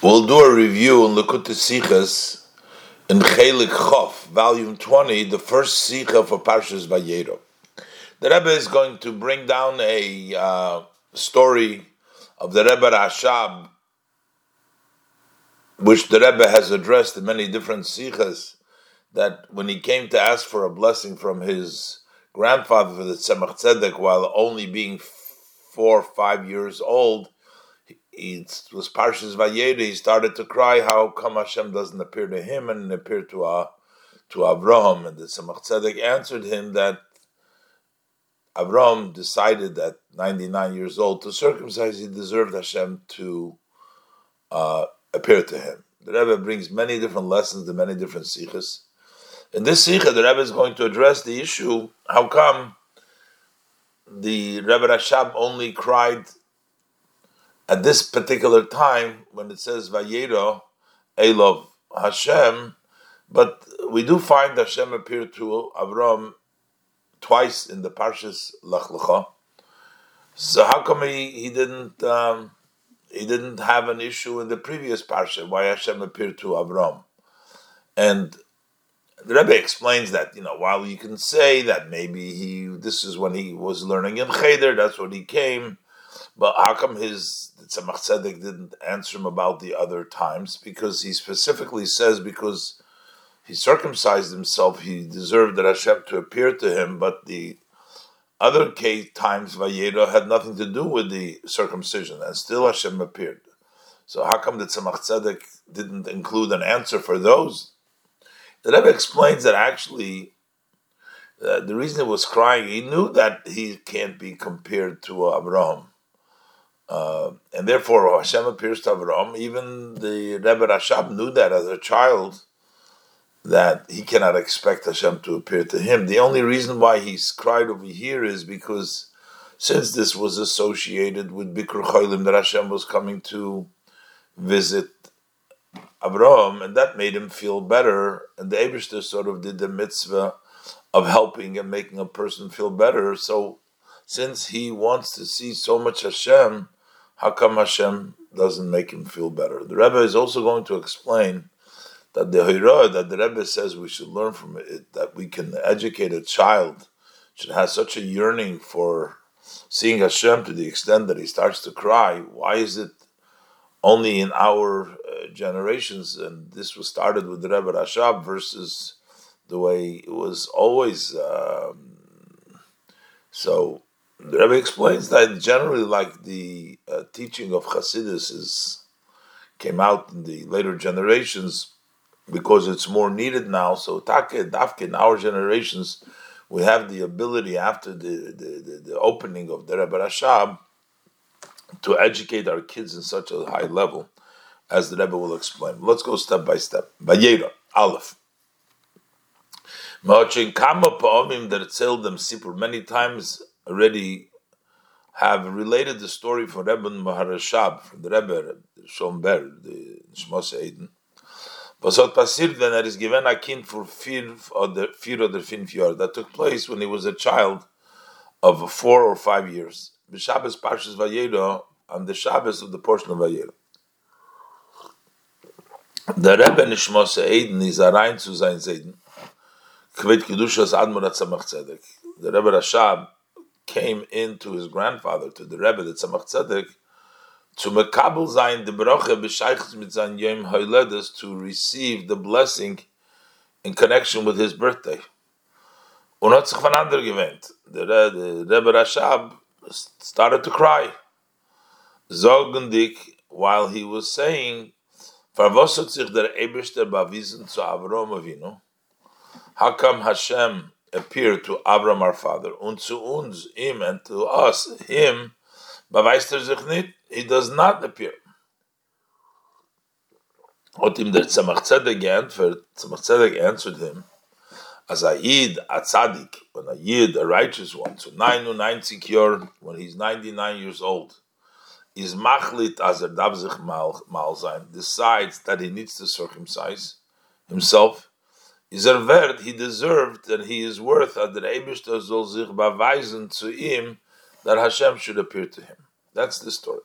We'll do a review in Likkutei Sichos in Chelek Chof, volume 20, the first Sicha for Parshas Vayero. The Rebbe is going to bring down a uh, story of the Rebbe Rashab, which the Rebbe has addressed in many different Sichas, that when he came to ask for a blessing from his grandfather for the Tzemach Tzedek while only being four or five years old, it was Parshas Vayera, he started to cry, how come Hashem doesn't appear to him and appear to uh, to Avraham? And the Tzemach Tzedek answered him that Avraham decided at 99 years old to circumcise, he deserved Hashem to uh, appear to him. The Rebbe brings many different lessons to many different sikhs. In this Sicha, the Rebbe is going to address the issue, how come the Rebbe Rashab only cried at this particular time when it says Vayero Elov Hashem, but we do find Hashem appeared to Avram twice in the Parshas Lech Lecha. So how come he, he didn't um, he didn't have an issue in the previous parsha? Why Hashem appeared to Avram? And the Rebbe explains that you know while you can say that maybe he this is when he was learning in Cheder, that's when he came but how come his Tzemach Tzedek didn't answer him about the other times? Because he specifically says because he circumcised himself, he deserved that Hashem to appear to him, but the other case, times Vayera had nothing to do with the circumcision, and still Hashem appeared. So how come the Tzemach Tzedek didn't include an answer for those? The Rebbe explains that actually uh, the reason he was crying, he knew that he can't be compared to Abraham. Uh, and therefore, Hashem appears to Avram. Even the Rebbe Rashab knew that as a child, that he cannot expect Hashem to appear to him. The only reason why he's cried over here is because since this was associated with Bikur Cholim, that Hashem was coming to visit Avram, and that made him feel better. And the Abishter sort of did the mitzvah of helping and making a person feel better. So, since he wants to see so much Hashem, how come Hashem doesn't make him feel better? The Rebbe is also going to explain that the Hira that the Rebbe says we should learn from it, that we can educate a child, should have such a yearning for seeing Hashem to the extent that he starts to cry. Why is it only in our uh, generations? And this was started with the Rebbe Rashab versus the way it was always. Um, so the Rebbe explains that generally, like the uh, teaching of Hasidus is came out in the later generations because it's more needed now. So Take Dafke in our generations, we have the ability after the, the, the, the opening of the Rebbe Rashab to educate our kids in such a high level, as the Rebbe will explain. Let's go step by step. Bayera, Aleph. Many times already have related the story from Rebbe Maharashab, from the Rebbe Shomber, the Shmos Eden. Was hat passiert, when er is given a kind for vier oder, vier oder fünf Jahre. That took place when he was a child of four or five years. The Shabbos Parshas Vayera, on the Shabbos of the portion of Vayera. Der Rebbe Nishmos Eden is rein zu sein Seiden. Kvit Kedushas Admor Tzemach Tzedek. The Rebbe Rashab came into his grandfather, to the Rebbe, the Tzemach Tzedek, to mekabel sein de broche bescheichs mit sein yom to receive the blessing in connection with his birthday. Und hat sich von ander gewend. The, Rebbe Rashab started to cry. Zogendik, while he was saying, Verwasset sich der Eberster zu Avrom Avinu? How come Hashem appeared to Avram our father, und zu uns, him, and to us, him, beweist er sich nicht, he does not appear. Hat ihm der Tzemach Tzedek geantwortet, Tzemach Tzedek answered him, as a Yid, a Tzadik, when a Yid, a righteous one, so 99 year, when he's 99 years old, is machlit as er darf sich mal, mal sein, decides that he needs to circumcise himself, is er wert, he deserved and he is worth that the Eibishter beweisen zu ihm that Hashem should appear to him. That's the story.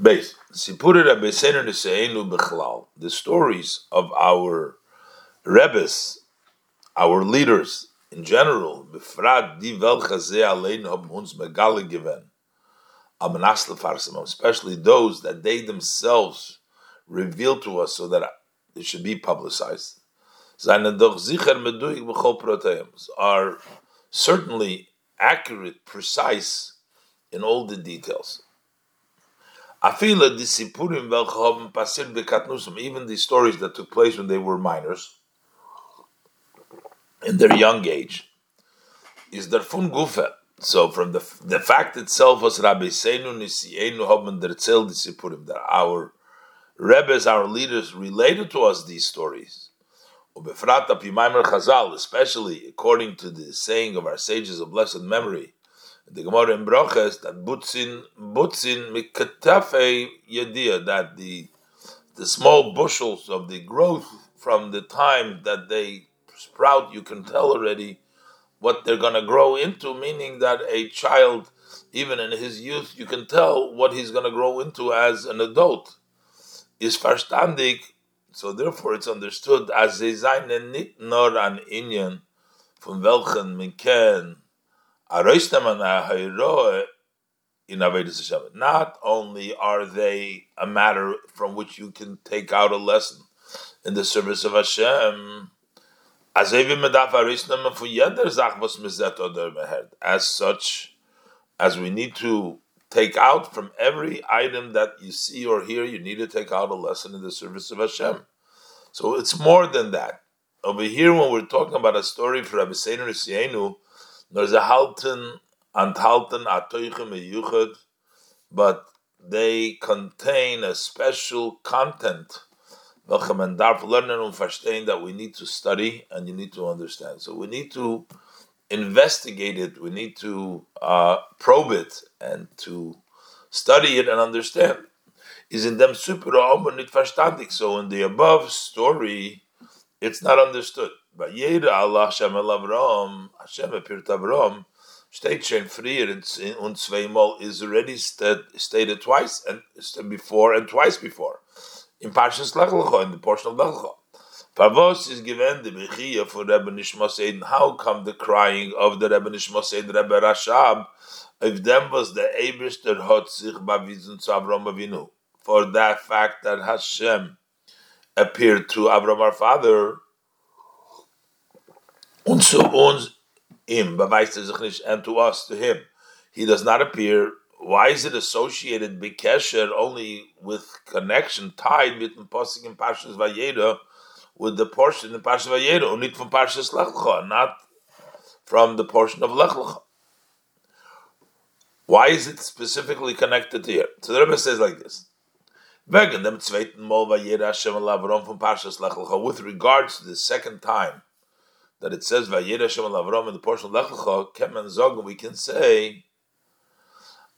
Base. The stories of our rebbes, our leaders in general, especially those that they themselves reveal to us so that it should be publicized, are certainly accurate, precise in all the details. Even the stories that took place when they were minors, in their young age, is der fun gufe. So from the the fact itself was Rabbi Seinu Nisienu haben der Zel Disipurim, that our Rebbes, our leaders, related to us these stories. Especially according to the saying of our sages of blessed memory, the Gemara in Broches that butzin butzin mikatafe yedia that the the small bushels of the growth from the time that they sprout, you can tell already what they're going to grow into. Meaning that a child, even in his youth, you can tell what he's going to grow into as an adult. Is verstandig, so therefore it's understood as ze seien nicht nur an Inyan von welchen man not only are they a matter from which you can take out a lesson in the service of Hashem, as such, as we need to take out from every item that you see or hear, you need to take out a lesson in the service of Hashem. So it's more than that. Over here, when we're talking about a story for Rabbi Seinu Sienu, there's a halten and halten atoichem but they contain a special content that we need to study and you need to understand. So we need to investigate it, we need to uh, probe it and to study it and understand. Is in them super nicht verstandig. So in the above story, it's not understood. But Yeda Allah Hashem el Avram, Hashem appeared to Avram, steht schon früher und zweimal is already stated twice and before and twice before. In Parshas Lech in the portion of Lech. Pavos is given the Bechiyah for Rebbe Nishmas How come the crying of the Rebbe Nishmas Rebbe Rashab, if them was the Ebrish der hat sich bavizun zu Avram Avinu, for that fact that Hashem appeared to Avram our father, und zu uns ihm beweist er sich nicht, and to us, to him. He does not appear. Why is it associated bikesher only with connection tied with the posting in Parshas Vayera with the portion in Parshas Vayera, only from Parshas Lech not from the portion of Lech Lecha. Why is it specifically connected here? So the Rebbe says like this. With regards to the second time that it says Vayir Hashem al Avram in the portion of Lech Lecha, Kemen Zog, we can say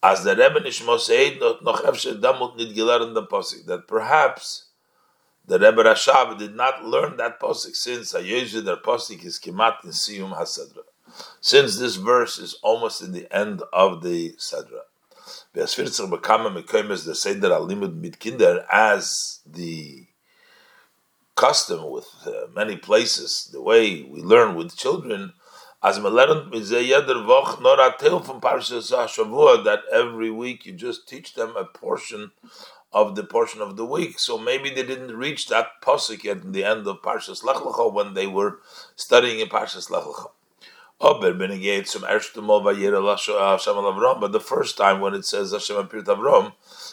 as the Rebbe Nishmos Eid noch Damut Nid Gilar the Posik, that perhaps the Rebbe Rashab did not learn that Posik since Ayezu der Posik is Kimat in Siyum HaSedra. Since this verse is almost in the end of the sadra, the aspiritual Sedra. As the custom with uh, many places, the way we learn with children, as from that every week you just teach them a portion of the portion of the week. So maybe they didn't reach that posik yet in the end of Parshas Lech Lecha when they were studying in Parshas Lech Lecha. Uh, but the first time when it says Hashem appeared to Avram,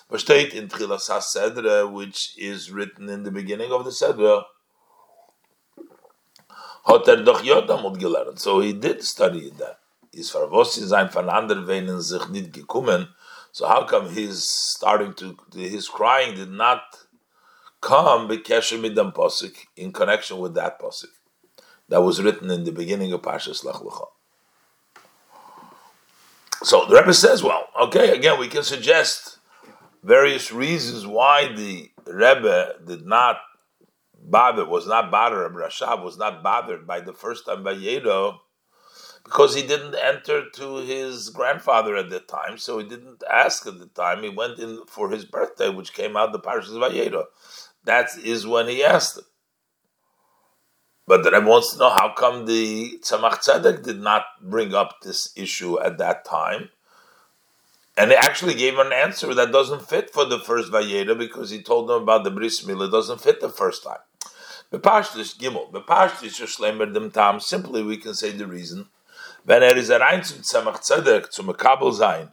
in HaSedre, which is written in the beginning of the Sedre, so he did study that. So how come he's starting to, his crying did not come bekesher mit dem Posik in connection with that Posik that was written in the beginning of Parshas Lech Lecha. So the Rebbe says, well, okay, again, we can suggest various reasons why the Rebbe did not bother, was not bothered, Rashab was not bothered by the first time by Yedo, because he didn't enter to his grandfather at that time, so he didn't ask at the time. He went in for his birthday, which came out the Parshas Vayera. That is when he asked him. But the Rebbe wants to know how come the Tzemach Tzedek did not bring up this issue at that time. And he actually gave an answer that doesn't fit for the first Vayera because he told them about the Bris Milah. Doesn't fit the first time. Bepashtish Gimel, Bepashtish Shlemer Dem Tam, simply we can say the reason. When er is a rein zum Tzemach Tzedek, zum Makabel sein,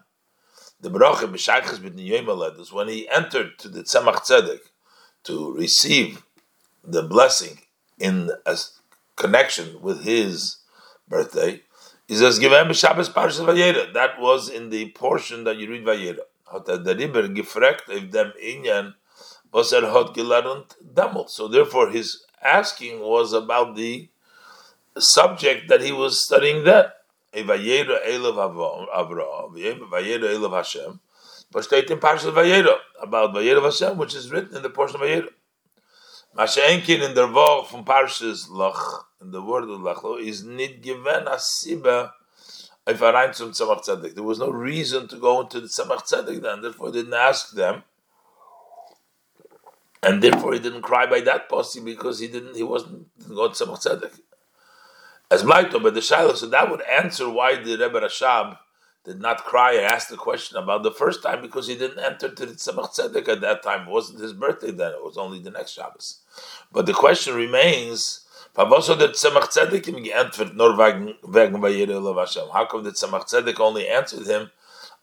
the Baruch B'shayches B'nei Yomeled is when he entered to the Tzemach Tzedek to receive the blessing in a connection with his birthday, he says, "Give him Shabbos Parshas Vayera." That was in the portion that you read Vayera. Hat er der Riber gefragt if dem Inyan was er hat gelernt damals. So therefore, his asking was about the subject that he was studying then. Vayera Elav Avraham, Vayera Elav Hashem. But state in Parshas Vayera about Vayera Hashem, which is written in the portion of Vayera. Masha'enkin in der Vog from Parshas Lach, in the word of Lach, is nit given a siba if I rein zum Tzemach Tzedek. There was no reason to go into the Tzemach Tzedek then, therefore he didn't ask them. And therefore he didn't cry by that posse because he didn't he wasn't didn't go to Tzemach Tzedek. As Maito, but the Shiloh, so that would answer why the Rebbe Rashab did not cry and ask the question about the first time because he didn't enter to the Tzemach Tzedek at that time. It wasn't his birthday then, it was only the next Shabbos. But the question remains, How come the Tzemach Tzedek only answered him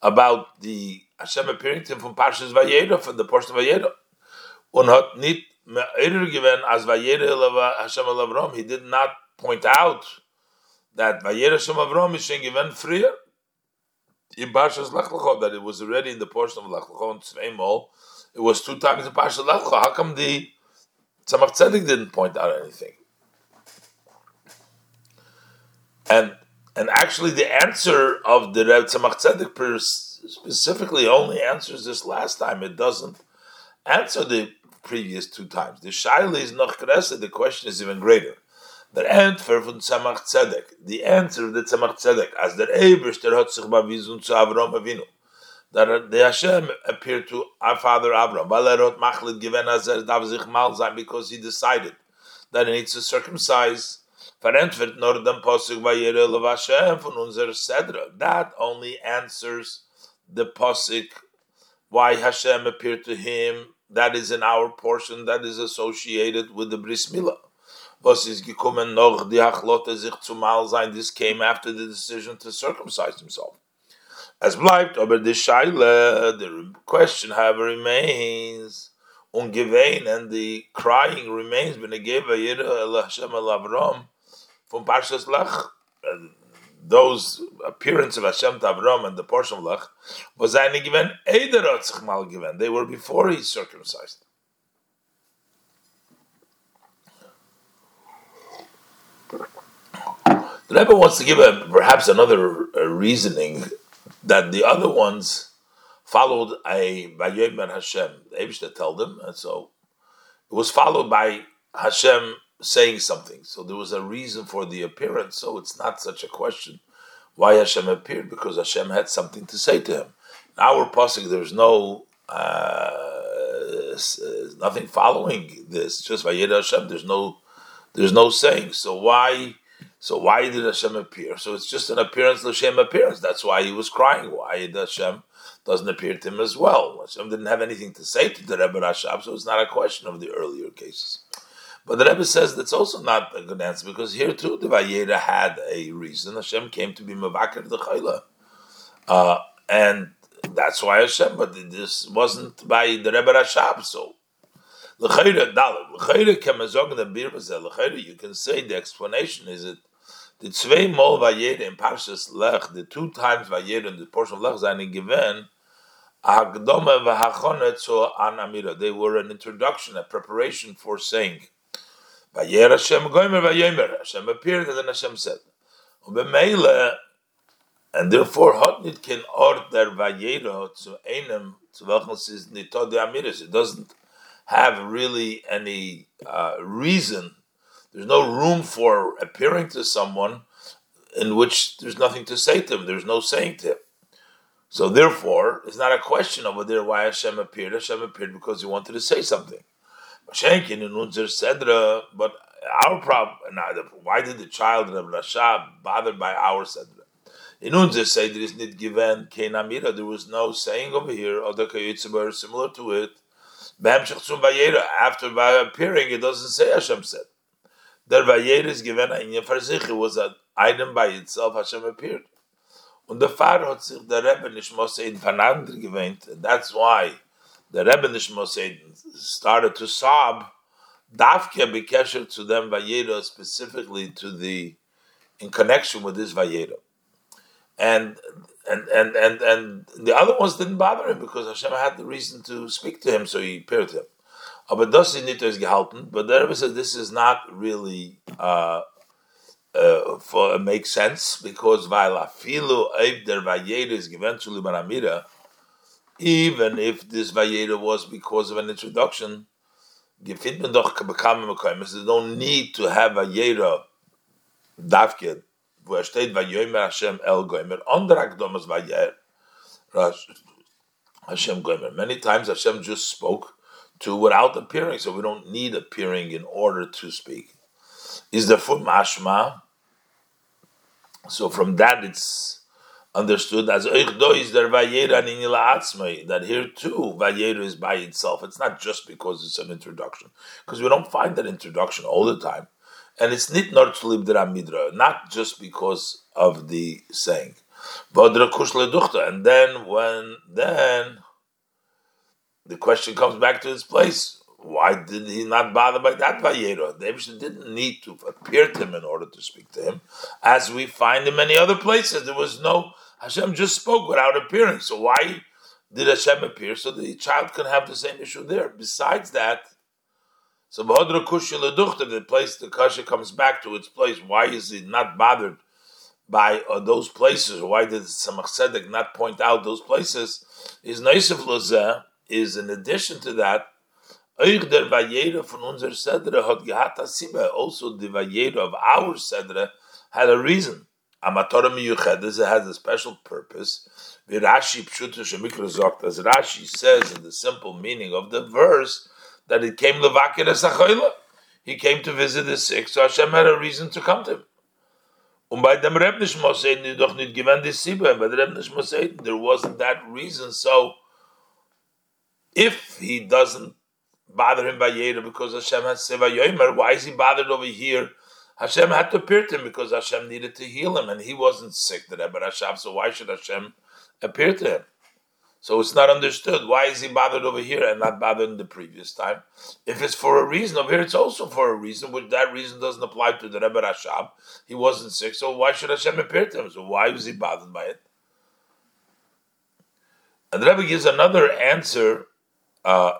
about the Hashem appearing to him from Parshas Vayera, from the portion of Vayera? Und He did not point out that Vayera Hashem Avram is given früher in Parshas Lech that it was already in the portion of Lech Lecho, and it was two times in Parshas Lech. How come the Tzemach Tzedek didn't point out anything? And and actually, the answer of the Reb Tzemach Tzedek specifically only answers this last time. It doesn't answer the previous two times. The Shaila is noch the question is even greater. Der Entfer von Tzemach Tzedek, the answer of the Tzemach Tzedek, as der Eberster hat sich bewiesen zu Avram Avinu, that the Hashem appeared to our father Avram, weil er hat Machlit given as er darf sich mal sein, because he decided that he needs to circumcise, verentfert nur dem Posuk Vayere Lev Hashem von unser Sedra. That only answers the Posuk why Hashem appeared to him, that is in our portion, that is associated with the Bris Milah was is gekommen noch die Achlote sich zumal sein, this came after the decision to circumcise himself. As bleibt aber the Shaila, the question however remains, ungewein, and the crying remains, when gave a Hashem al Avram, from Parshas Lech, those appearance of Hashem to Avram and the portion of Lech, was eine given, Eider sich mal given, they were before he circumcised. The Rebbe wants to give a, perhaps another uh, reasoning that the other ones followed a Vayomer Hashem. The Eibushter told them, and so it was followed by Hashem saying something. So there was a reason for the appearance. So it's not such a question why Hashem appeared because Hashem had something to say to him. In our pasuk, there's no uh, nothing following this. Just Vayed Hashem. There's no there's no saying. So why? So why did Hashem appear? So it's just an appearance, Hashem appearance. That's why he was crying. Why Hashem doesn't appear to him as well? Hashem didn't have anything to say to the Rebbe Rashab, so it's not a question of the earlier cases. But the Rebbe says that's also not a good answer because here too the Vayera had a reason. Hashem came to be Mavakar the Chayla. Uh, and that's why Hashem, but this wasn't by the Rebbe Rashab, so L'chayre, dalit. L'chayre, kemazog in the Birba said, L'chayre, you can say the explanation is it the zwei Mol Vayera in Parshas Lech, the two times Vayera in the portion of Lech, seine given Hagdome v'Hachone zu an Amira. They were an introduction, a preparation for saying Vayera Hashem Goymer Vayemer. Hashem appeared and then Hashem said. Ubemeile, and therefore Hotnit can order Vayera zu einem zu welchen es ist Nitod Amiris. It doesn't have really any uh, reason there's no room for appearing to someone in which there's nothing to say to him. There's no saying to him. So therefore, it's not a question over there why Hashem appeared. Hashem appeared because he wanted to say something. But our problem, why did the child of Rasha bothered by our Sedra? In Unzer there is not given. There was no saying over here, other similar to it. After by appearing, it doesn't say Hashem said. Der Vayera is given in It was an item by itself. Hashem appeared. Und der Pfarrer hat sich der Rebbe nicht in Fanander gewöhnt. That's why the Rebbe nicht started to sob. Dafke bekesher to them Vayera specifically to the in connection with this Vayera. And and and and and the other ones didn't bother him because Hashem had the reason to speak to him, so he appeared to him. Aber das ist nicht gehalten. But the Rebbe said this is not really uh, uh, for makes sense because weil afilu eib der vayeda is eventually maramira, even if this vayeda was because of an introduction, gefinden doch bekamen mekoyim. They don't need to have vayeda davke wo er steht vayomer Hashem el goymer under akdomas vayer Hashem goymer. Many times Hashem just spoke to without appearing, so we don't need appearing in order to speak. Is the for mashma? So from that it's understood as is there that here too vayera is by itself. It's not just because it's an introduction, because we don't find that introduction all the time, and it's nit midra, not just because of the saying. And then when then the question comes back to its place. Why did he not bother by that Vayera? David didn't need to appear to him in order to speak to him, as we find in many other places. There was no Hashem just spoke without appearing. So why did Hashem appear? So the child can have the same issue there. Besides that, so the place the Kasha comes back to its place. Why is he not bothered by uh, those places? Why did Tzemach Tzedek not point out those places? Is Naisif Lozeh is in addition to that, euch der Vayera von unser Sedre hat gehat Asiba, also the Vayera of our Sedre had a reason. Amatora miyuchedes, it has a special purpose. Virashi pshuta shemikra zokt, as Rashi says in the simple meaning of the verse, that it came levakir esachoyla. He came to visit the sick, so Hashem had a reason to come to him. Und bei dem Rebnish Moseiden, doch nicht gewend die Sibbe, bei dem Rebnish Moseiden, there wasn't that reason, so if he doesn't bother him by Yeda because Hashem has Seva Yomer, why is he bothered over here? Hashem had to appear to him because Hashem needed to heal him, and he wasn't sick to Rebbe Rashab, so why should Hashem appear to him? So it's not understood. Why is he bothered over here and not bothered in the previous time? If it's for a reason, over here it's also for a reason, which that reason doesn't apply to the Rebbe Rashab. He wasn't sick, so why should Hashem appear to him? So why was he bothered by it? And the Rebbe gives another answer uh,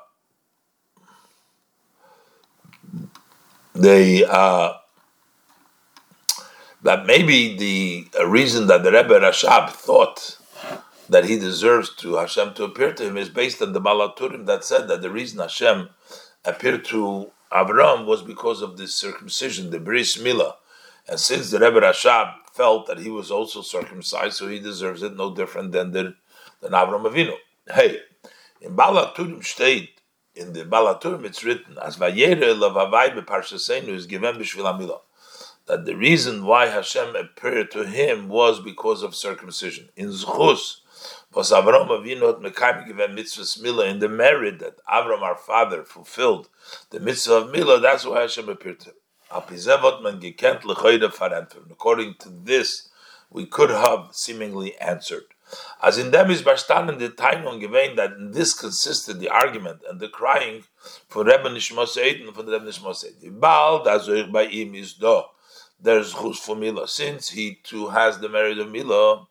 they uh, that maybe the reason that the Rebbe Rashab thought that he deserves to Hashem to appear to him is based on the Baal Haturim that said that the reason Hashem appeared to Avram was because of the circumcision, the Bris Milah. And since the Rebbe Rashab felt that he was also circumcised, so he deserves it no different than the, than Avram Avinu. Hey, in Baal Haturim state, in the Baal Haturim it's written, as Vayere lavavai beparshasenu is given b'shvil that the reason why Hashem appeared to him was because of circumcision. In Zchus, was Avram Avinu had mekayim given mitzvah Mila in the merit that Avram our father fulfilled the mitzvah of Mila. That's why Hashem appeared to him. According to this, we could have seemingly answered. As in them is verstanden the Tainung given that in this consisted the argument and the crying for Rebbe Nishmos and for the Rebbe Nishmos Eid. Bald as by him is do. There's chus for Mila. Since he too has the merit of Mila,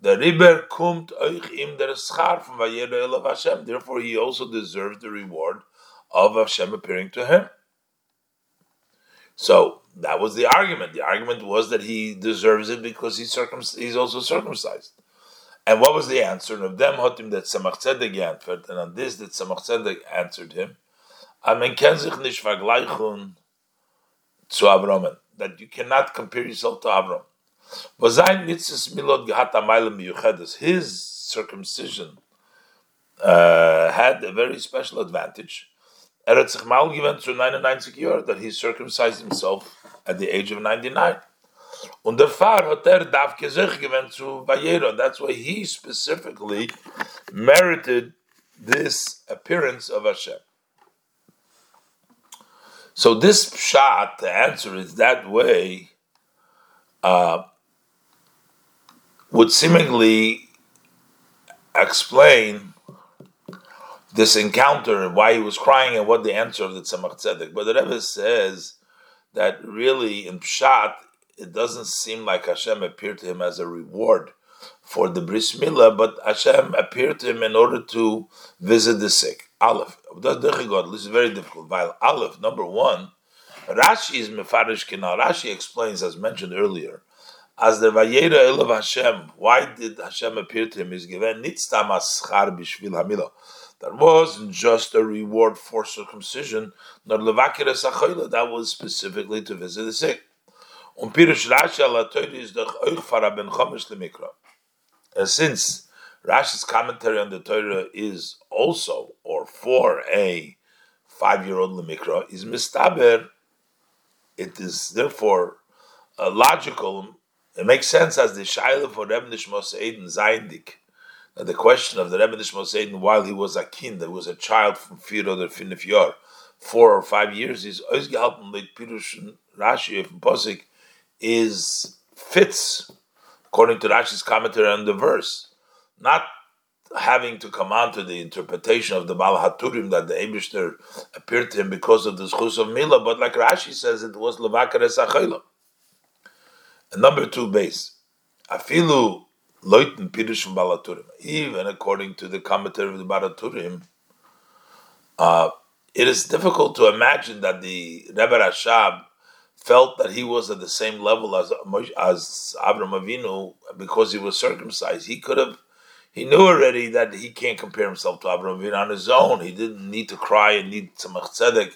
the Riber kumt euch im der Schar from Vayera of Hashem. Therefore, he also deserves the reward of Hashem appearing to him. So that was the argument. The argument was that he deserves it because he's circum- he's also circumcised. And what was the answer? And of them him that Tzemach Tzedek answered, and on this that Tzemach Tzedek answered him, Amen ken sich nicht vergleichen zu Avram, that you cannot compare yourself to Avram. His circumcision uh, had a very special advantage. Eretz Chmal went through 99 years that he circumcised himself at the age of 99. Und der Pfarr hat er davke sich gewinnt zu. That's why he specifically merited this appearance of Hashem. So this shot, the answer is that way, uh, would seemingly explain this encounter, and why he was crying, and what the answer of the Tzemach Tzedek. But the Rebbe says that really in Pshat, it doesn't seem like Hashem appeared to him as a reward for the bris milah, but Hashem appeared to him in order to visit the sick. Aleph. This is very difficult. While Aleph, number one, Rashi is mefarish. Rashi explains, as mentioned earlier, as the Vayera Elav Hashem. Why did Hashem appear to him? Is given nitztam aschar bishvil hamilah. That wasn't just a reward for circumcision, nor levakir That was specifically to visit the sick. Und Pirush Rashi ala doch euch fara ben chomish. And since Rashi's commentary on the Torah is also, or for a five-year-old lemikra, is mistaber, it is therefore uh, logical, it makes sense as the Shaila for Reb Nishmos Eden Zaindik, that the question of the Rebbe Nishmos Eden while he was a kin, that was a child from Firo or Finif four or five years, is Oizgehalten mit Pirush Rashi of Posik, is fits according to Rashi's commentary on the verse, not having to come on to the interpretation of the Baal Haturim that the Abishter appeared to him because of the Schus of Mila, but like Rashi says, it was Levakar Esachayla. And number two base, Afilu Loitin Pirushim Baal Haturim, even according to the commentary of the Baal Haturim, uh, it is difficult to imagine that the Rebbe Rashab felt that he was at the same level as as Avram Avinu because he was circumcised. He could have, he knew already that he can't compare himself to Avram Avinu on his own. He didn't need to cry and need Tzemach Tzedek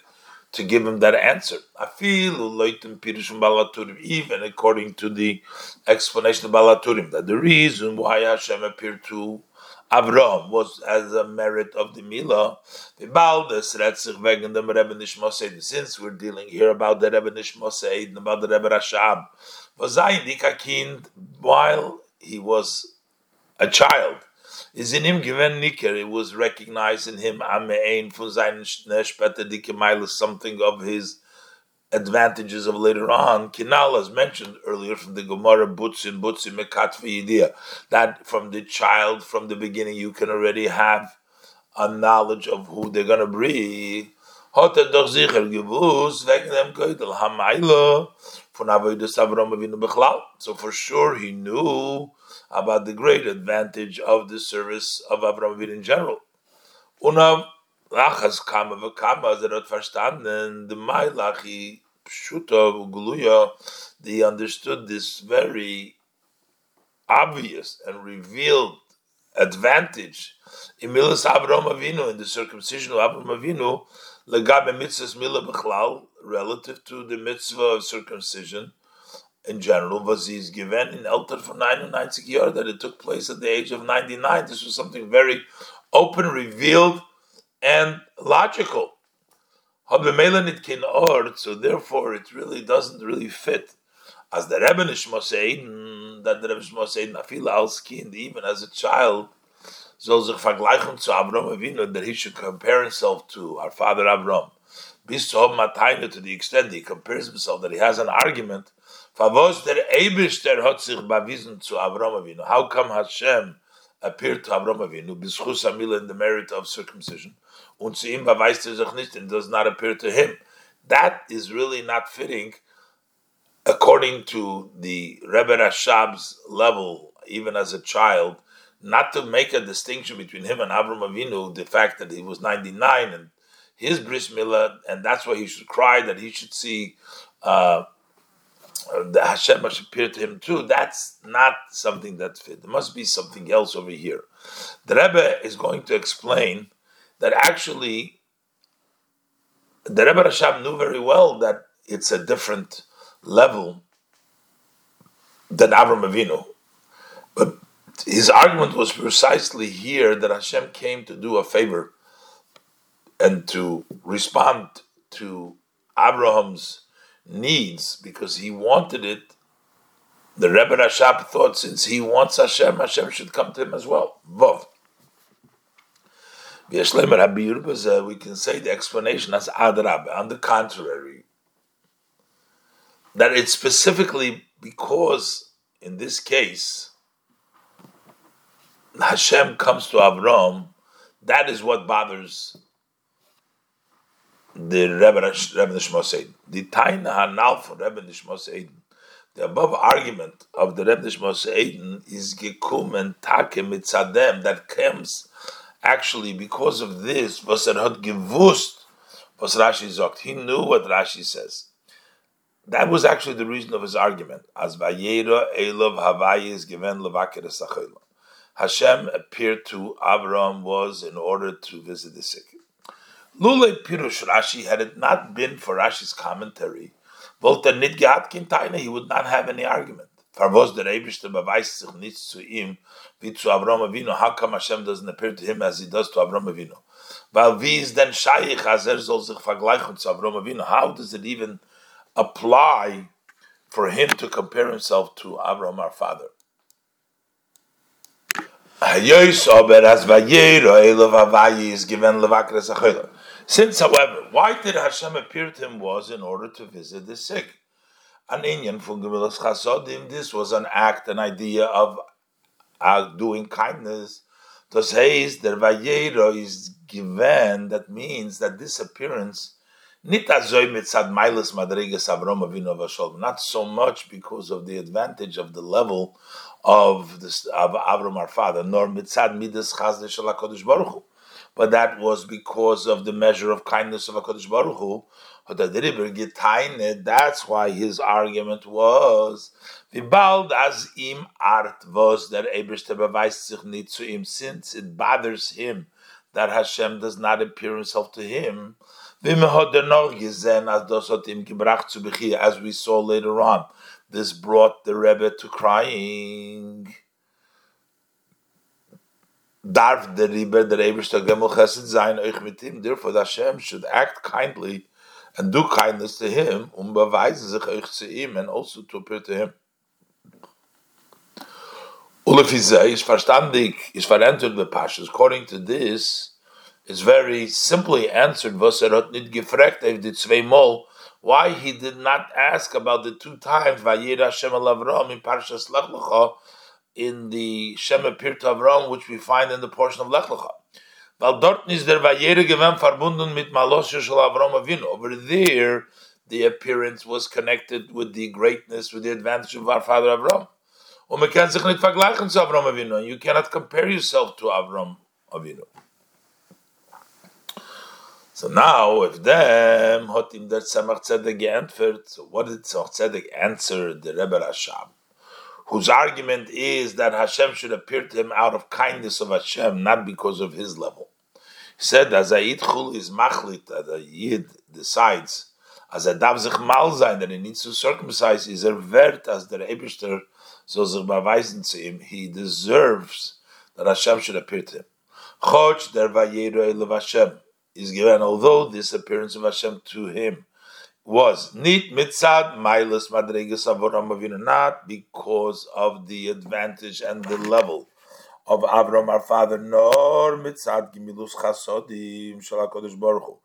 to give him that answer. Even according to the explanation of Baal Haturim, that the reason why Hashem appeared to Avram was as a merit of the Mila. Since we're dealing here about the Rebbe Nishmoseid and about the Rebbe Rashab, while he was a child, is in him given niker. It was recognized in him amein von seinen dike something of his advantages of later on. Kinal, as mentioned earlier from the Gemara, Butzin, Butzin, Mekatvi idea, that from the child, from the beginning, you can already have a knowledge of who they're going to be. Hat er doch sicher gewusst, wegen dem Geutel, Hamaila, von Avoidus Avram Avinu Bechlal. So for sure he knew about the great advantage of the service of Avram Avinu in general. Una Lachas kama v'kama, er hat verstanden, the Mailachi Pshuta Gluya, they understood this very obvious and revealed advantage in Avram Avinu, in the circumcision of Avram Avinu, legabe mitzvahs mila b'chlal, relative to the mitzvah of circumcision in general, was he's given in Elter for 99 years, that it took place at the age of 99. This was something very open, revealed, and logical. So therefore, it really doesn't really fit. As the Rebbe Nishmosein, mm, that the Rebbe Nishmosein, Afil Alskind, even as a child, soll sich vergleichen zu Avram Avinu, that he should compare himself to our father Avram. Bis zu haben to the extent he compares himself, that he has an argument, Favos der Eibishter hat sich bewiesen zu Avram Avinu. How come Hashem appeared to Avram Avinu, bischus Amila in the merit of circumcision, beweist er does not appear to him. That is really not fitting according to the Rebbe Rashab's level, even as a child, not to make a distinction between him and Avram Avinu, the fact that he was 99 and his bris milah, and that's why he should cry, that he should see uh, the Hashem must appear to him too. That's not something that fit. There must be something else over here. The Rebbe is going to explain that actually the Rebbe Rashab knew very well that it's a different level than Avram Avinu. But his argument was precisely here that Hashem came to do a favor and to respond to Abraham's needs because he wanted it. The Rebbe Rashab thought since he wants Hashem, Hashem should come to him as well. Vov. We can say the explanation as Adrab. On the contrary, that it's specifically because in this case Hashem comes to Avram, that is what bothers the Rebbe, Rebbe The Taina Hanal for Rebbe Nishmos the above argument of the Rebbe Nishmos is Gekum and Take Mitzadem that comes actually because of this, was Rashi sagt. He knew what Rashi says. That was actually the reason of his argument. As Vayera Elov Havayis given Levaker Hashem appeared to Avram was in order to visit the sick. Lule Pirush Rashi, had it not been for Rashi's commentary, Volta nit gehat kintaina, he would not have any argument. Farvos der Eibishter beweist sich nicht zu ihm, wie zu Avram Avinu. How come Hashem doesn't appear to him as he does to Avram Avinu? Weil wie ist denn Shaykh, als er soll sich vergleichen zu Avram Avinu? How does it even apply for him to compare himself to Avram, our father? Since, however, why did Hashem appear to him was in order to visit the sick. An Indian from Gemilas Chasodim, this was an act, an idea of uh, doing kindness. To say is der Vayero is given, that means that this appearance not so much because of the advantage of the level of this of Avram our father, nor mitzad midas chazde shel Baruch Hu, but that was because of the measure of kindness of Hakadosh Baruch Hu. That's why his argument was bald as im art was since it bothers him that Hashem does not appear himself to him. As we saw later on, this brought the Rebbe to crying. Therefore, Hashem should act kindly and do kindness to him, um beweisen sich euch zu and also to appear to him. Ulefizeh is verstandig, is verentet the Pashas. According to this, is very simply answered, was er hat nicht gefragt, if die zweimal, why he did not ask about the two times, Vayera Shem Avram in Parshas Lech in the Shem appeared to Avram, which we find in the portion of Lech. Weil dort ist der verbunden mit Maloshe Shel Avram. Over there, the appearance was connected with the greatness, with the advantage of our father Avram. Und man kann sich nicht vergleichen zu Avram Avinu. You cannot compare yourself to Avram Avinu. So now, if them hat ihm der Tzemach Tzedek geantwortet, so what did Tzemach Tzedek answer the Rebbe Rashab? Whose argument is that Hashem should appear to him out of kindness of Hashem, not because of his level. He said, as a Yidchul is machlit, that a Yid decides, as a Dav sich mal that he needs to circumcise, is er as der Eberster soll sich beweisen zu ihm, he deserves that Hashem should appear to him. Choch der Vayeru Elav Hashem, is given, although this appearance of Hashem to him was nit mitzad milas madregas Avram Avinu, not because of the advantage and the level of Avram our father, nor mitzad gimilus chasodim shel Baruch Hu,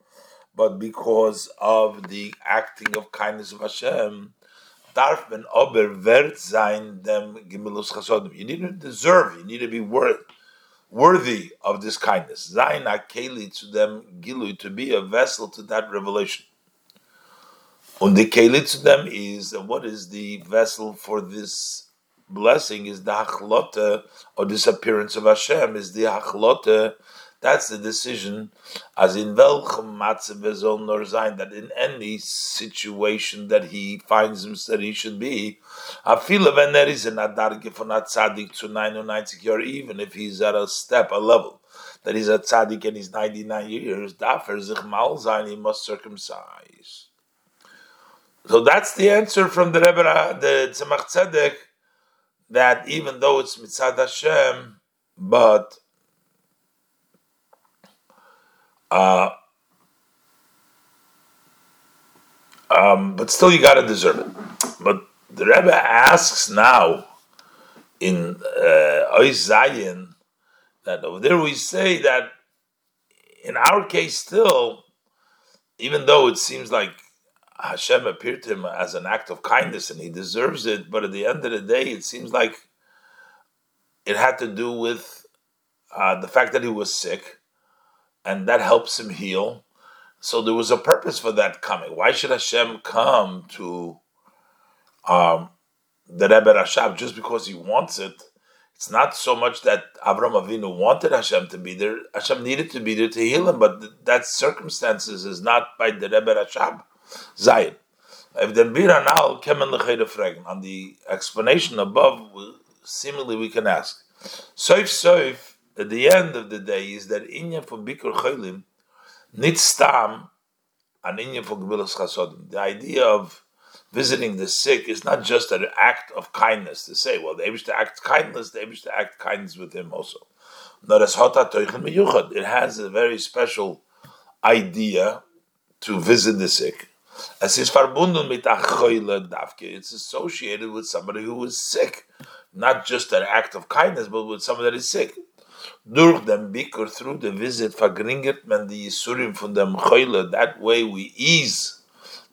but because of the acting of kindness of Hashem. Darf ben ober wert sein dem gimilus chasodim. You need to deserve. You need to be worth worthy of this kindness. Zayin akeli to them gilu to be a vessel to that revelation. And the keli to them is what is the vessel for this blessing is the hachlote or disappearance of Hashem is the hachlote that's the decision, as in welchem matze nor that in any situation that he finds himself he should be, afile when there is an adarge for not tzaddik to 99 or even if he's at a step, a level, that he's a tzaddik and he's 99 years, dafer sich mal he must circumcise. So that's the answer from the Rebbe, the Tzemach Tzedek, that even though it's mitzad Hashem, but uh, um, but still you got to deserve it. But the Rebbe asks now in uh, Zayin that over there we say that in our case still, even though it seems like Hashem appeared to him as an act of kindness and he deserves it, but at the end of the day, it seems like it had to do with uh, the fact that he was sick, and that helps him heal. So there was a purpose for that coming. Why should Hashem come to um, the Rebbe Rashab just because he wants it? It's not so much that Avram Avinu wanted Hashem to be there. Hashem needed to be there to heal him, but that circumstances is not by the Rebbe Rashab. Zayin. If the Bira now kemen fragen on the explanation above, seemingly we can ask. Soif soif at the end of the day is that inyan for bikur chaylim nit stam an inyan for gebilas chasodim. The idea of visiting the sick is not just an act of kindness to say, well, the able to act kindness, the able to act kindness with him also. It has a very special idea to visit the sick. Es ist verbunden mit davke. It's associated with somebody who is sick, not just an act of kindness, but with somebody that is sick. Durch den Bikur, through the visit, vergringert man die Yisurim von dem Choyle. That way we ease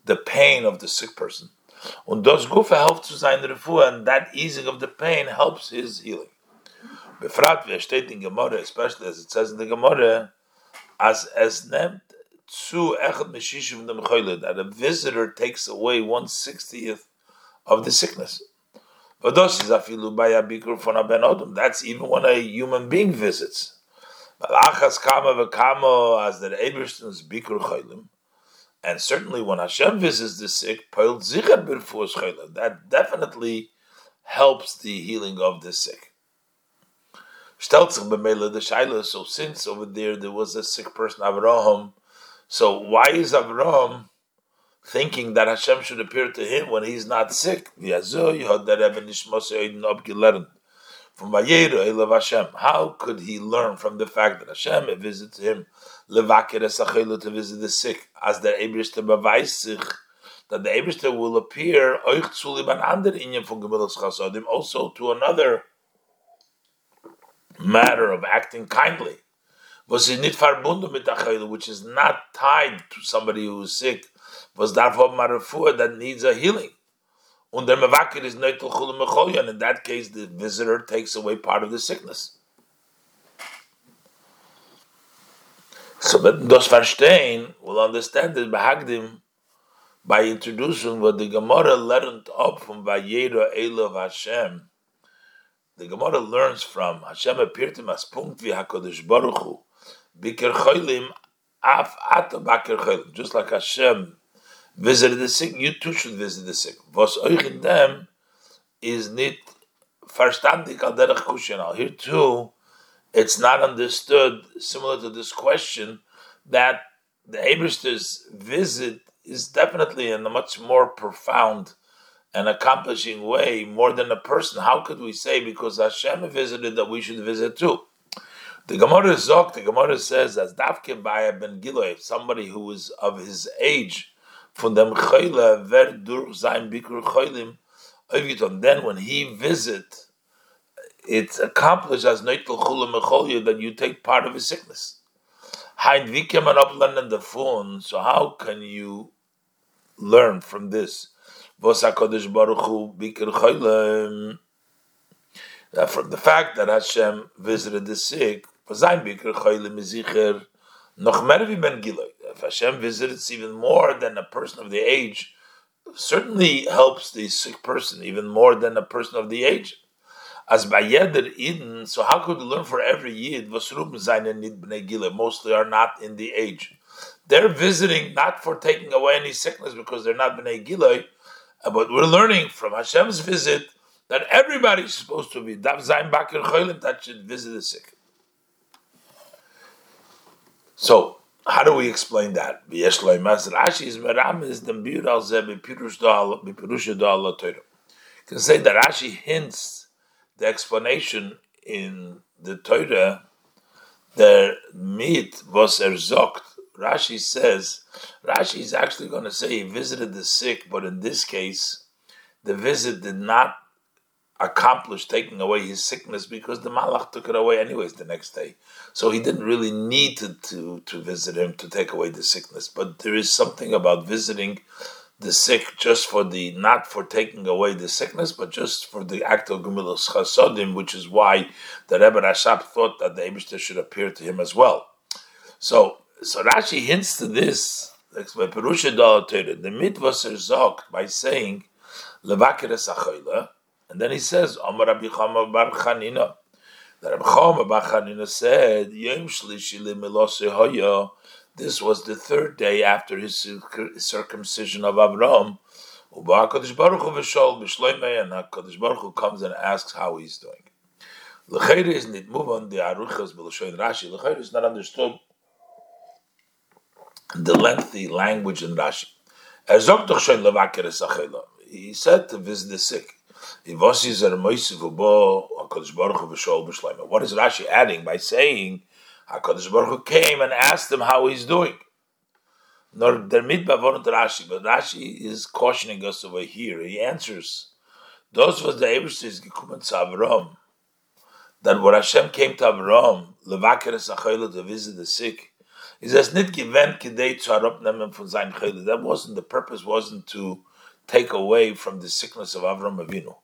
the pain of the sick person. Und das Gufa helps to sein Refuah, and that easing of the pain helps his healing. Befrat, wie er steht in Gemorre, especially as it says in the Gemorre, as es nehmt zu echad meshishim dem that a visitor takes away one sixtieth of the sickness. That's even when a human being visits. And certainly when Hashem visits the sick, that definitely helps the healing of the sick. So since over there there was a sick person, Avraham, so why is Avram thinking that Hashem should appear to him when he's not sick? From Hashem, How could he learn from the fact that Hashem visits him to visit the sick? As the Ebrishter beweist that the Ebrishter will appear also to another matter of acting kindly was it nit verbunden mit der which is not tied to somebody who is sick, was davon marafua that needs a healing. Und der Mevakir is neitel and in that case the visitor takes away part of the sickness. So but das verstehen will understand that Bahagdim by introducing what the Gemara learned up from Vayera Elov Hashem. The Gemara learns from Hashem appeared to him as Punkt Baruch Hu Bikir Af Ata Bakir. Just like Hashem visited the sick, you too should visit the sick. Was euch them is nicht verstandig al derech kushanal. Here too, it's not understood, similar to this question, that the Abishter's visit is definitely in a much more profound and accomplishing way, more than a person. How could we say because Hashem visited that we should visit too? The Gemara Zok, the Gemara says, as Davke Baya ben Giloy, somebody who is of his age, from them Choyle, ver dur sein bikur Choylim, then when he visit, it's accomplished as Neitel Chulam that you take part of his sickness. Hein Vikem Upland and the phone, so how can you learn from this? Vos HaKadosh Baruch Hu Bikr Choylim, from the fact that Hashem visited the sick, sein Bikr Choyle Mizicher noch Ben Giloy. If Hashem visits even more than a person of the age, certainly helps the sick person even more than a person of the age. As by Yeder Eden, so how could we learn for every Yid, was Ruben seine Bnei Giloy, mostly are not in the age. They're visiting not for taking away any sickness because they're not Bnei Giloy, but we're learning from Hashem's visit that everybody is supposed to be Dav Zayin Bakir Cholim that should visit the sick. So, how do we explain that? Torah. Can say that Rashi hints the explanation in the Torah, the meat was erzokt. Rashi says, Rashi is actually going to say he visited the sick, but in this case, the visit did not accomplish taking away his sickness because the malach took it away anyways the next day. So he didn't really need to, to, to visit him to take away the sickness. But there is something about visiting the sick just for the not for taking away the sickness, but just for the act of gemilas chasodim, which is why the Rebbe Rashab thought that the Eibushter should appear to him as well. So, so Rashi hints to this the mitvah zok by saying levakir and then he says Amar Rabbi Chama Bar Chanina. That Rabbi Chama Bar Chanina said Yom Shlishi Hoya this was the third day after his circumcision of Avram. Baruch Hu comes and asks how he's doing. L'chayre is on the aruchas b'l'shoyin Rashi. L'chayre is not understood the lengthy language in Rashi. He said to visit the sick. What is Rashi adding by saying HaKadosh Baruch Hu came and asked him how he's doing. Nor der mitbavon Rashi, but Rashi is cautioning us over here. He answers, those was the Ebershtis gekommen zu Avram, that when Hashem came to Avram, levaker es to visit the sick, he says, nit gewend kidei harabnemen von sein chayla. That wasn't, the purpose wasn't to take away from the sickness of Avram Avinu.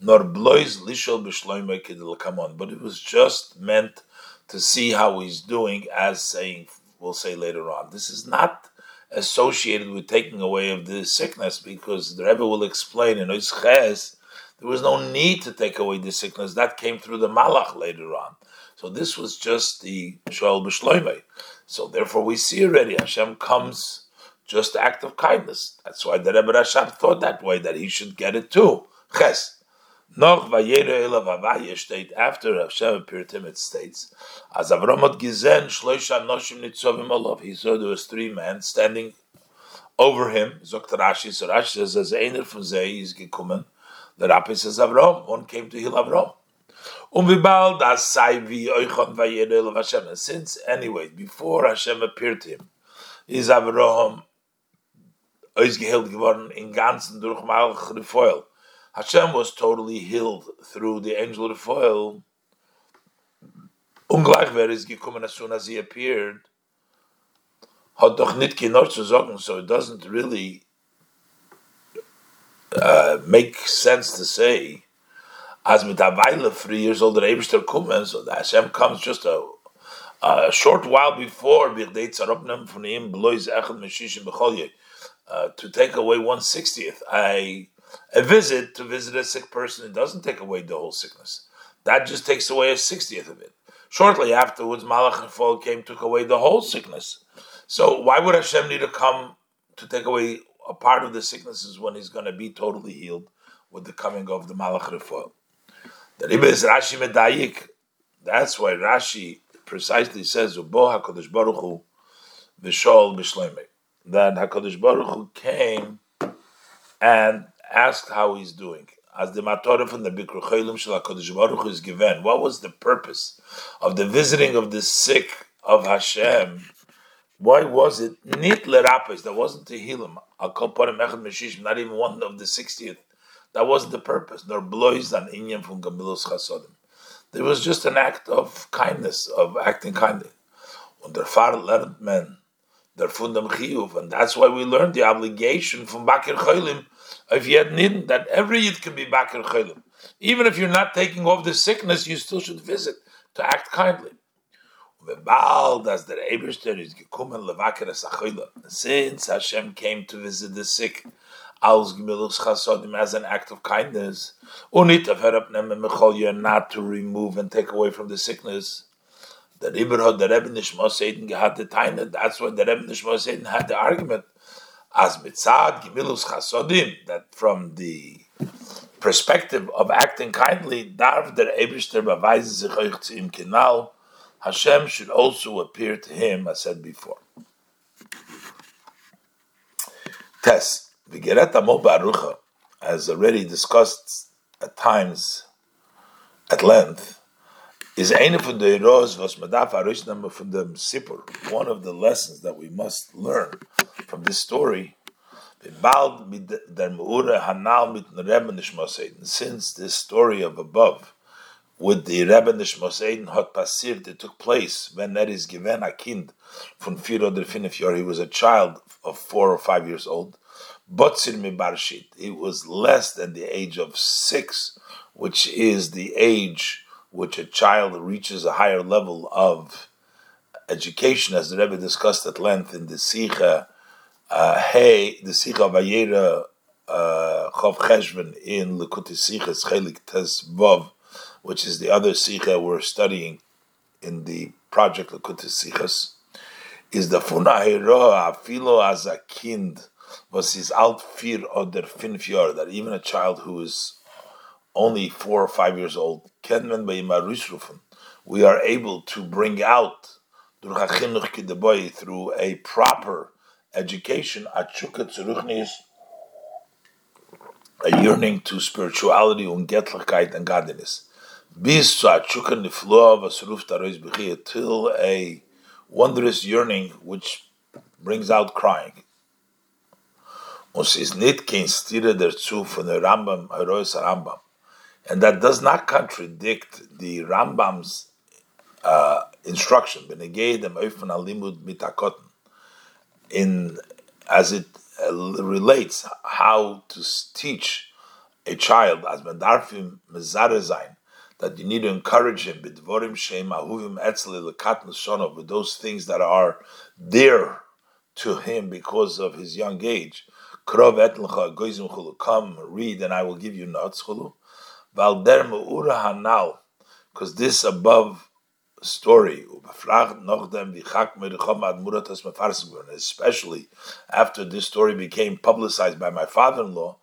Nor blois lishol b'shloimei kidel come on. But it was just meant to see how he's doing, as saying we'll say later on. This is not associated with taking away of the sickness, because the Rebbe will explain in Oisches, there was no need to take away the sickness. That came through the Malach later on. So this was just the Shoel B'Shloimei. So therefore we see already Hashem comes just act of kindness. That's why the Rebbe Rashab thought that way, that he should get it too. Ches. Noch vayere elav avaya state after Hashem appeared to him, it states, as Avram had gizen shloisha noshim nitzovim olav. He saw there was three men standing over him. Zokt Rashi, so Rashi says, as einer von sie is gekommen, the Rabbi says Avram, one came to heal Avram. Um vibal das sei vi euchon vayere elav Hashem. Since, anyway, before Hashem appeared to him, is Avram ausgeheilt geworden in ganzen durch Malch Refoil. Hashem was totally healed through the angel of the foil. Ungleich wäre es gekommen as soon as he appeared. Hat doch nicht zu sagen, so it doesn't really uh, make sense to say as mit der Weile three years old der Eberster kommen, so the Hashem comes just a, a short while before Birdei Tzaropnem von ihm Blois Echad Meshishim B'cholye uh, to take away one sixtieth. I a visit to visit a sick person, it doesn't take away the whole sickness. That just takes away a sixtieth of it. Shortly afterwards, Malach and Fall came, took away the whole sickness. So why would Hashem need to come to take away a part of the sicknesses when he's going to be totally healed with the coming of the Malach Refoil? The Rebbe is Rashi Medayik. That's why Rashi precisely says, Ubo HaKadosh Baruch Hu. That HaKadosh Baruch Hu came and asked how he's doing. As the Matorah from the Bikru Chaylim HaKadosh Baruch is given, what was the purpose of the visiting of the sick of Hashem? Why was it nit lerapes? That wasn't to heal him. Not even one of the sixtieth. That wasn't the purpose. Nor blois an inyan from Gamilos Chasodim. There was just an act of kindness, of acting kindly. Und der Pfarrer man der Fundam Chiyuv, and that's why we learned the obligation from Bakir Cholim if you had nidden, that every yid can be bakir cholim. Even if you're not taking off the sickness, you still should visit to act kindly. Since Hashem came to visit the sick, as an act of kindness, not to remove and take away from the sickness. The Rebbe the Rebbe Nishma had the time. That's why the Rebbe Nishma had the argument as mitzad gimilus chasodim, that from the perspective of acting kindly, darv der Ebrister euch zu Kinal, Hashem should also appear to him, as said before. Test. Vigeret Amo Barucha, as already discussed at times at length is eine von der Ros was man darf errichten von dem Sipur. One of the lessons that we must learn from this story bald mit der Meure Hanal mit dem Rebbe Nishmoseiden. Since this story of above with the Rebbe Nishmoseiden hat passiert, it took place when that is given a kind von vier oder fünf Jahren. He was a child of four or five years old. Botzir Mibarshit. It was less than the age of six, which is the age which a child reaches a higher level of education, as the Rebbe discussed at length in the Sicha uh, hey, the Sicha Vayera uh, Chof Cheshvan in Likuti Sichas Chelek Tes Vov, which is the other Sicha we're studying in the project Likuti Sichas, is the Funahiro Afilo as a kind was his alt vier oder Jahre, that even a child who is only four or five years old, we are able to bring out through a proper education, a yearning to spirituality um, und Göttlichkeit and godliness. Till a wondrous yearning which brings out crying. Und is nicht kein Stire dazu von der Rambam, Heroes Rambam. And that does not contradict the Rambam's uh, instruction, in as it uh, relates how to teach a child as mendarfim mezarezain that you need to encourage him bidvorim shem ahuvim etzli lekatnus shonov with those things that are dear to him because of his young age. Krov etlecha goizim chulu. Come read, and I will give you nuts chulu. Valder meura hanal, because this above story, especially after this story became publicized by my father-in-law,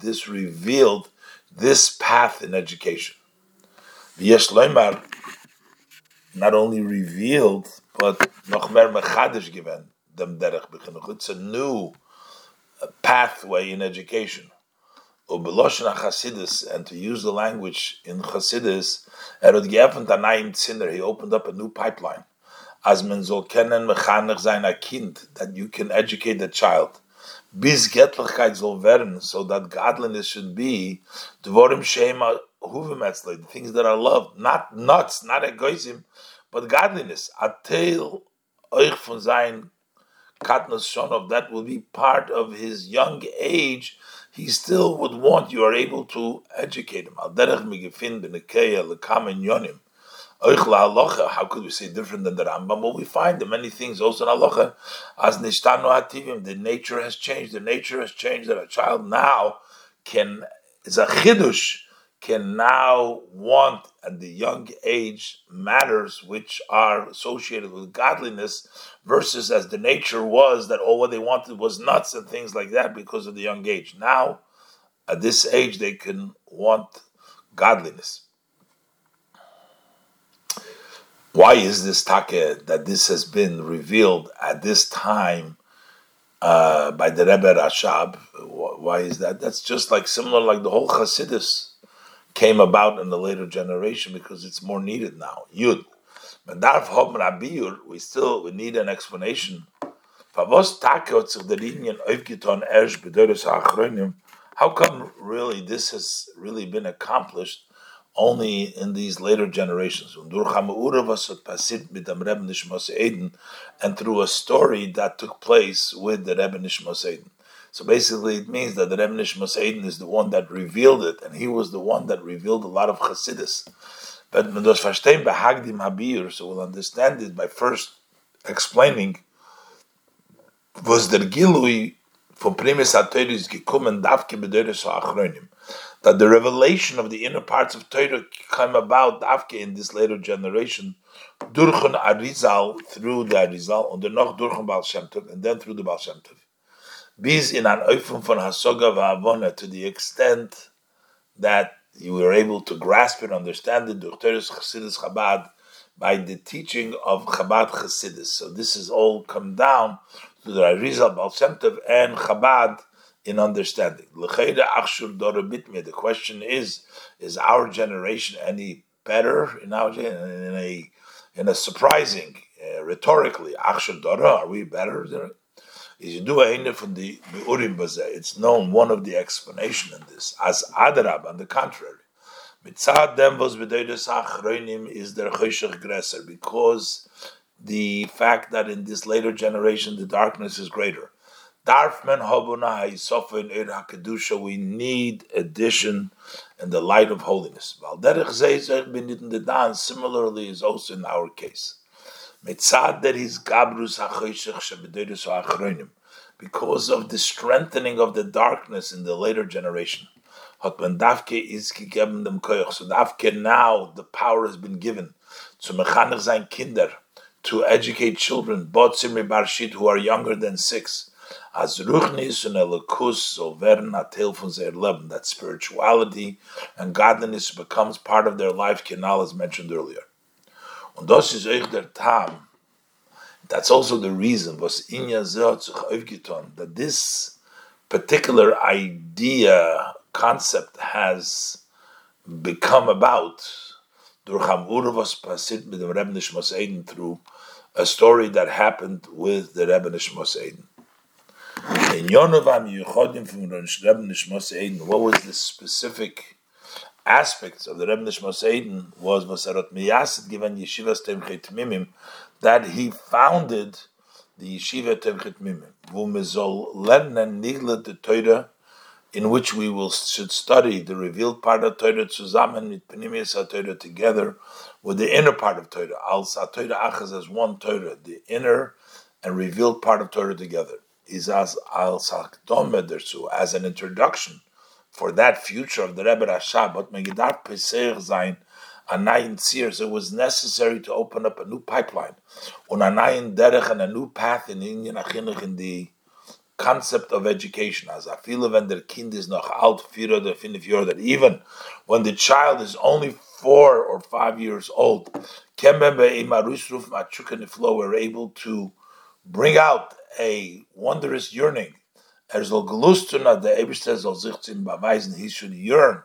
this revealed this path in education. Not only revealed, but it's a new pathway in education. And to use the language in Chassidus, Zinner, he opened up a new pipeline. As men soll kennen mechanech a kind, that you can educate the child. Bis Gettlichkeit soll werden, so that godliness should be Dvorim Shema Huvemetzle, the things that are loved, not nuts, not egoism, but godliness. Atel euch von sein Katnus Shonov, that will be part of his young age he still would want you are able to educate him. How could we say different than the Rambam? Well, we find that many things also in Halacha, as nishtanu hativim, the nature has changed. The nature has changed that a child now can, is a chidush, can now want at the young age matters which are associated with godliness versus as the nature was that all what they wanted was nuts and things like that because of the young age. Now, at this age, they can want godliness. Why is this take that this has been revealed at this time uh, by the Rebbe Rashab? Why is that? That's just like similar, like the whole Chassidus came about in the later generation because it's more needed now. Yud. We still we need an explanation. How come really this has really been accomplished only in these later generations? And through a story that took place with the Rebbe Nishmos Eden. So basically, it means that the Rebbe Nishmas Eden is the one that revealed it, and he was the one that revealed a lot of Chassidus. But those verstehen behagdim habir, so we'll understand it by first explaining was der Gilui von Primis HaTeures gekommen davke bedeures ha'achronim that the revelation of the inner parts of Torah came about davke in this later generation durchun Arizal through the Arizal and then noch durchun Baal Shem Tov and then through the Baal Shem Tov bis in an Eufung von Hasoga Va'avona to the extent that you were able to grasp and understand it, Doctorus Chassidus Chabad, by the teaching of Chabad Chassidus. So this has all come down to the Arizal Baal Shem and Chabad in understanding. The question is: Is our generation any better in our in a in a surprising, uh, rhetorically, are we better? Is you do a from the Urim It's known one of the explanation in this as Adarab. On the contrary, mitzad dem was is der gresser because the fact that in this later generation the darkness is greater. Darfman Habuna Isofin Ir er Hakadusha, we need addition in the light of holiness. Valderich zeizach benitin the dan. Similarly, is also in our case. Mitzad that is Gabrus because of the strengthening of the darkness in the later generation. So Dafke now the power has been given to Mechanech sein Kinder to educate children, Botzim Barshit, who are younger than six As Ruchnis und Elikus soll werden a von that spirituality and godliness becomes part of their life, Kenal as mentioned earlier. Und das ist euch der Tam, that's also the reason, was Inya hat sich aufgetan, that this particular idea, concept has become about durch Hamur, was passiert mit dem Rebbe Nishmos Eden through a story that happened with the Rebbe Nishmos Eden. In Yonovam Yuchodim from Rebbe Nishmos Eden, what was the specific aspects of the Rebbe Nishmos Eden was Vaserot Miyasid given Yeshivas Tomchei Temimim that he founded the Yeshiva Tomchei Temimim, me lernen Nigla de Teure, in which we will should study the revealed part of Torah zusammen mit Pnimius Torah together with the inner part of Torah. Al Torah achas as one Torah, the inner and revealed part of Torah together is as al dersu as an introduction for that future of the Rebbe Rasha, but Megidar Pesach Zain, a nine it was necessary to open up a new pipeline, on a nine derech and a new path in Indian Achinuch in the concept of education. As I feel when the kind is noch alt, vier oder Jahre, that even when the child is only four or five years old, were able to bring out a wondrous yearning. Er soll gelustern, der Eberster soll sich zu ihm beweisen, he should yearn,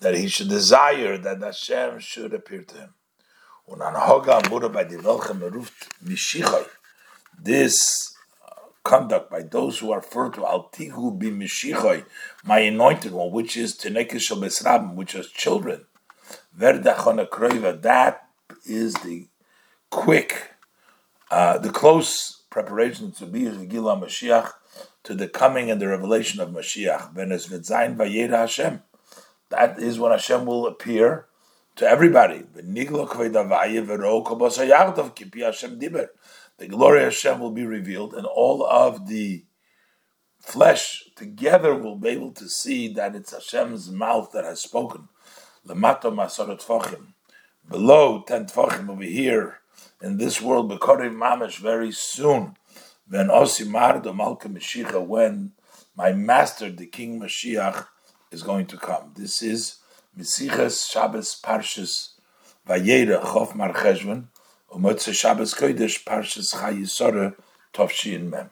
that he should desire that Hashem should appear to him. Und an Hoga by the Welchem ruft Mishichai, this uh, conduct by those who are referred to Altihu be Mishichai, my anointed one, which is Tenekes Besrabim, which is children. Verdachona Kroiva, that is the quick, uh, the close preparation to be Gila Mashiach, to the coming and the revelation of Mashiach. Hashem. That is when Hashem will appear to everybody. The glory of Hashem will be revealed, and all of the flesh together will be able to see that it's Hashem's mouth that has spoken. Below ten tfachim over here in this world, Bekorim Mamish, very soon, when Osimar the Malka Mashiach, when my master, the King Mashiach, is going to come. This is Mesiches Shabbos Parshas Vayera Chof Mar Cheshvan, Shabbos Kodesh Parshas Chayisore Tovshin Mem.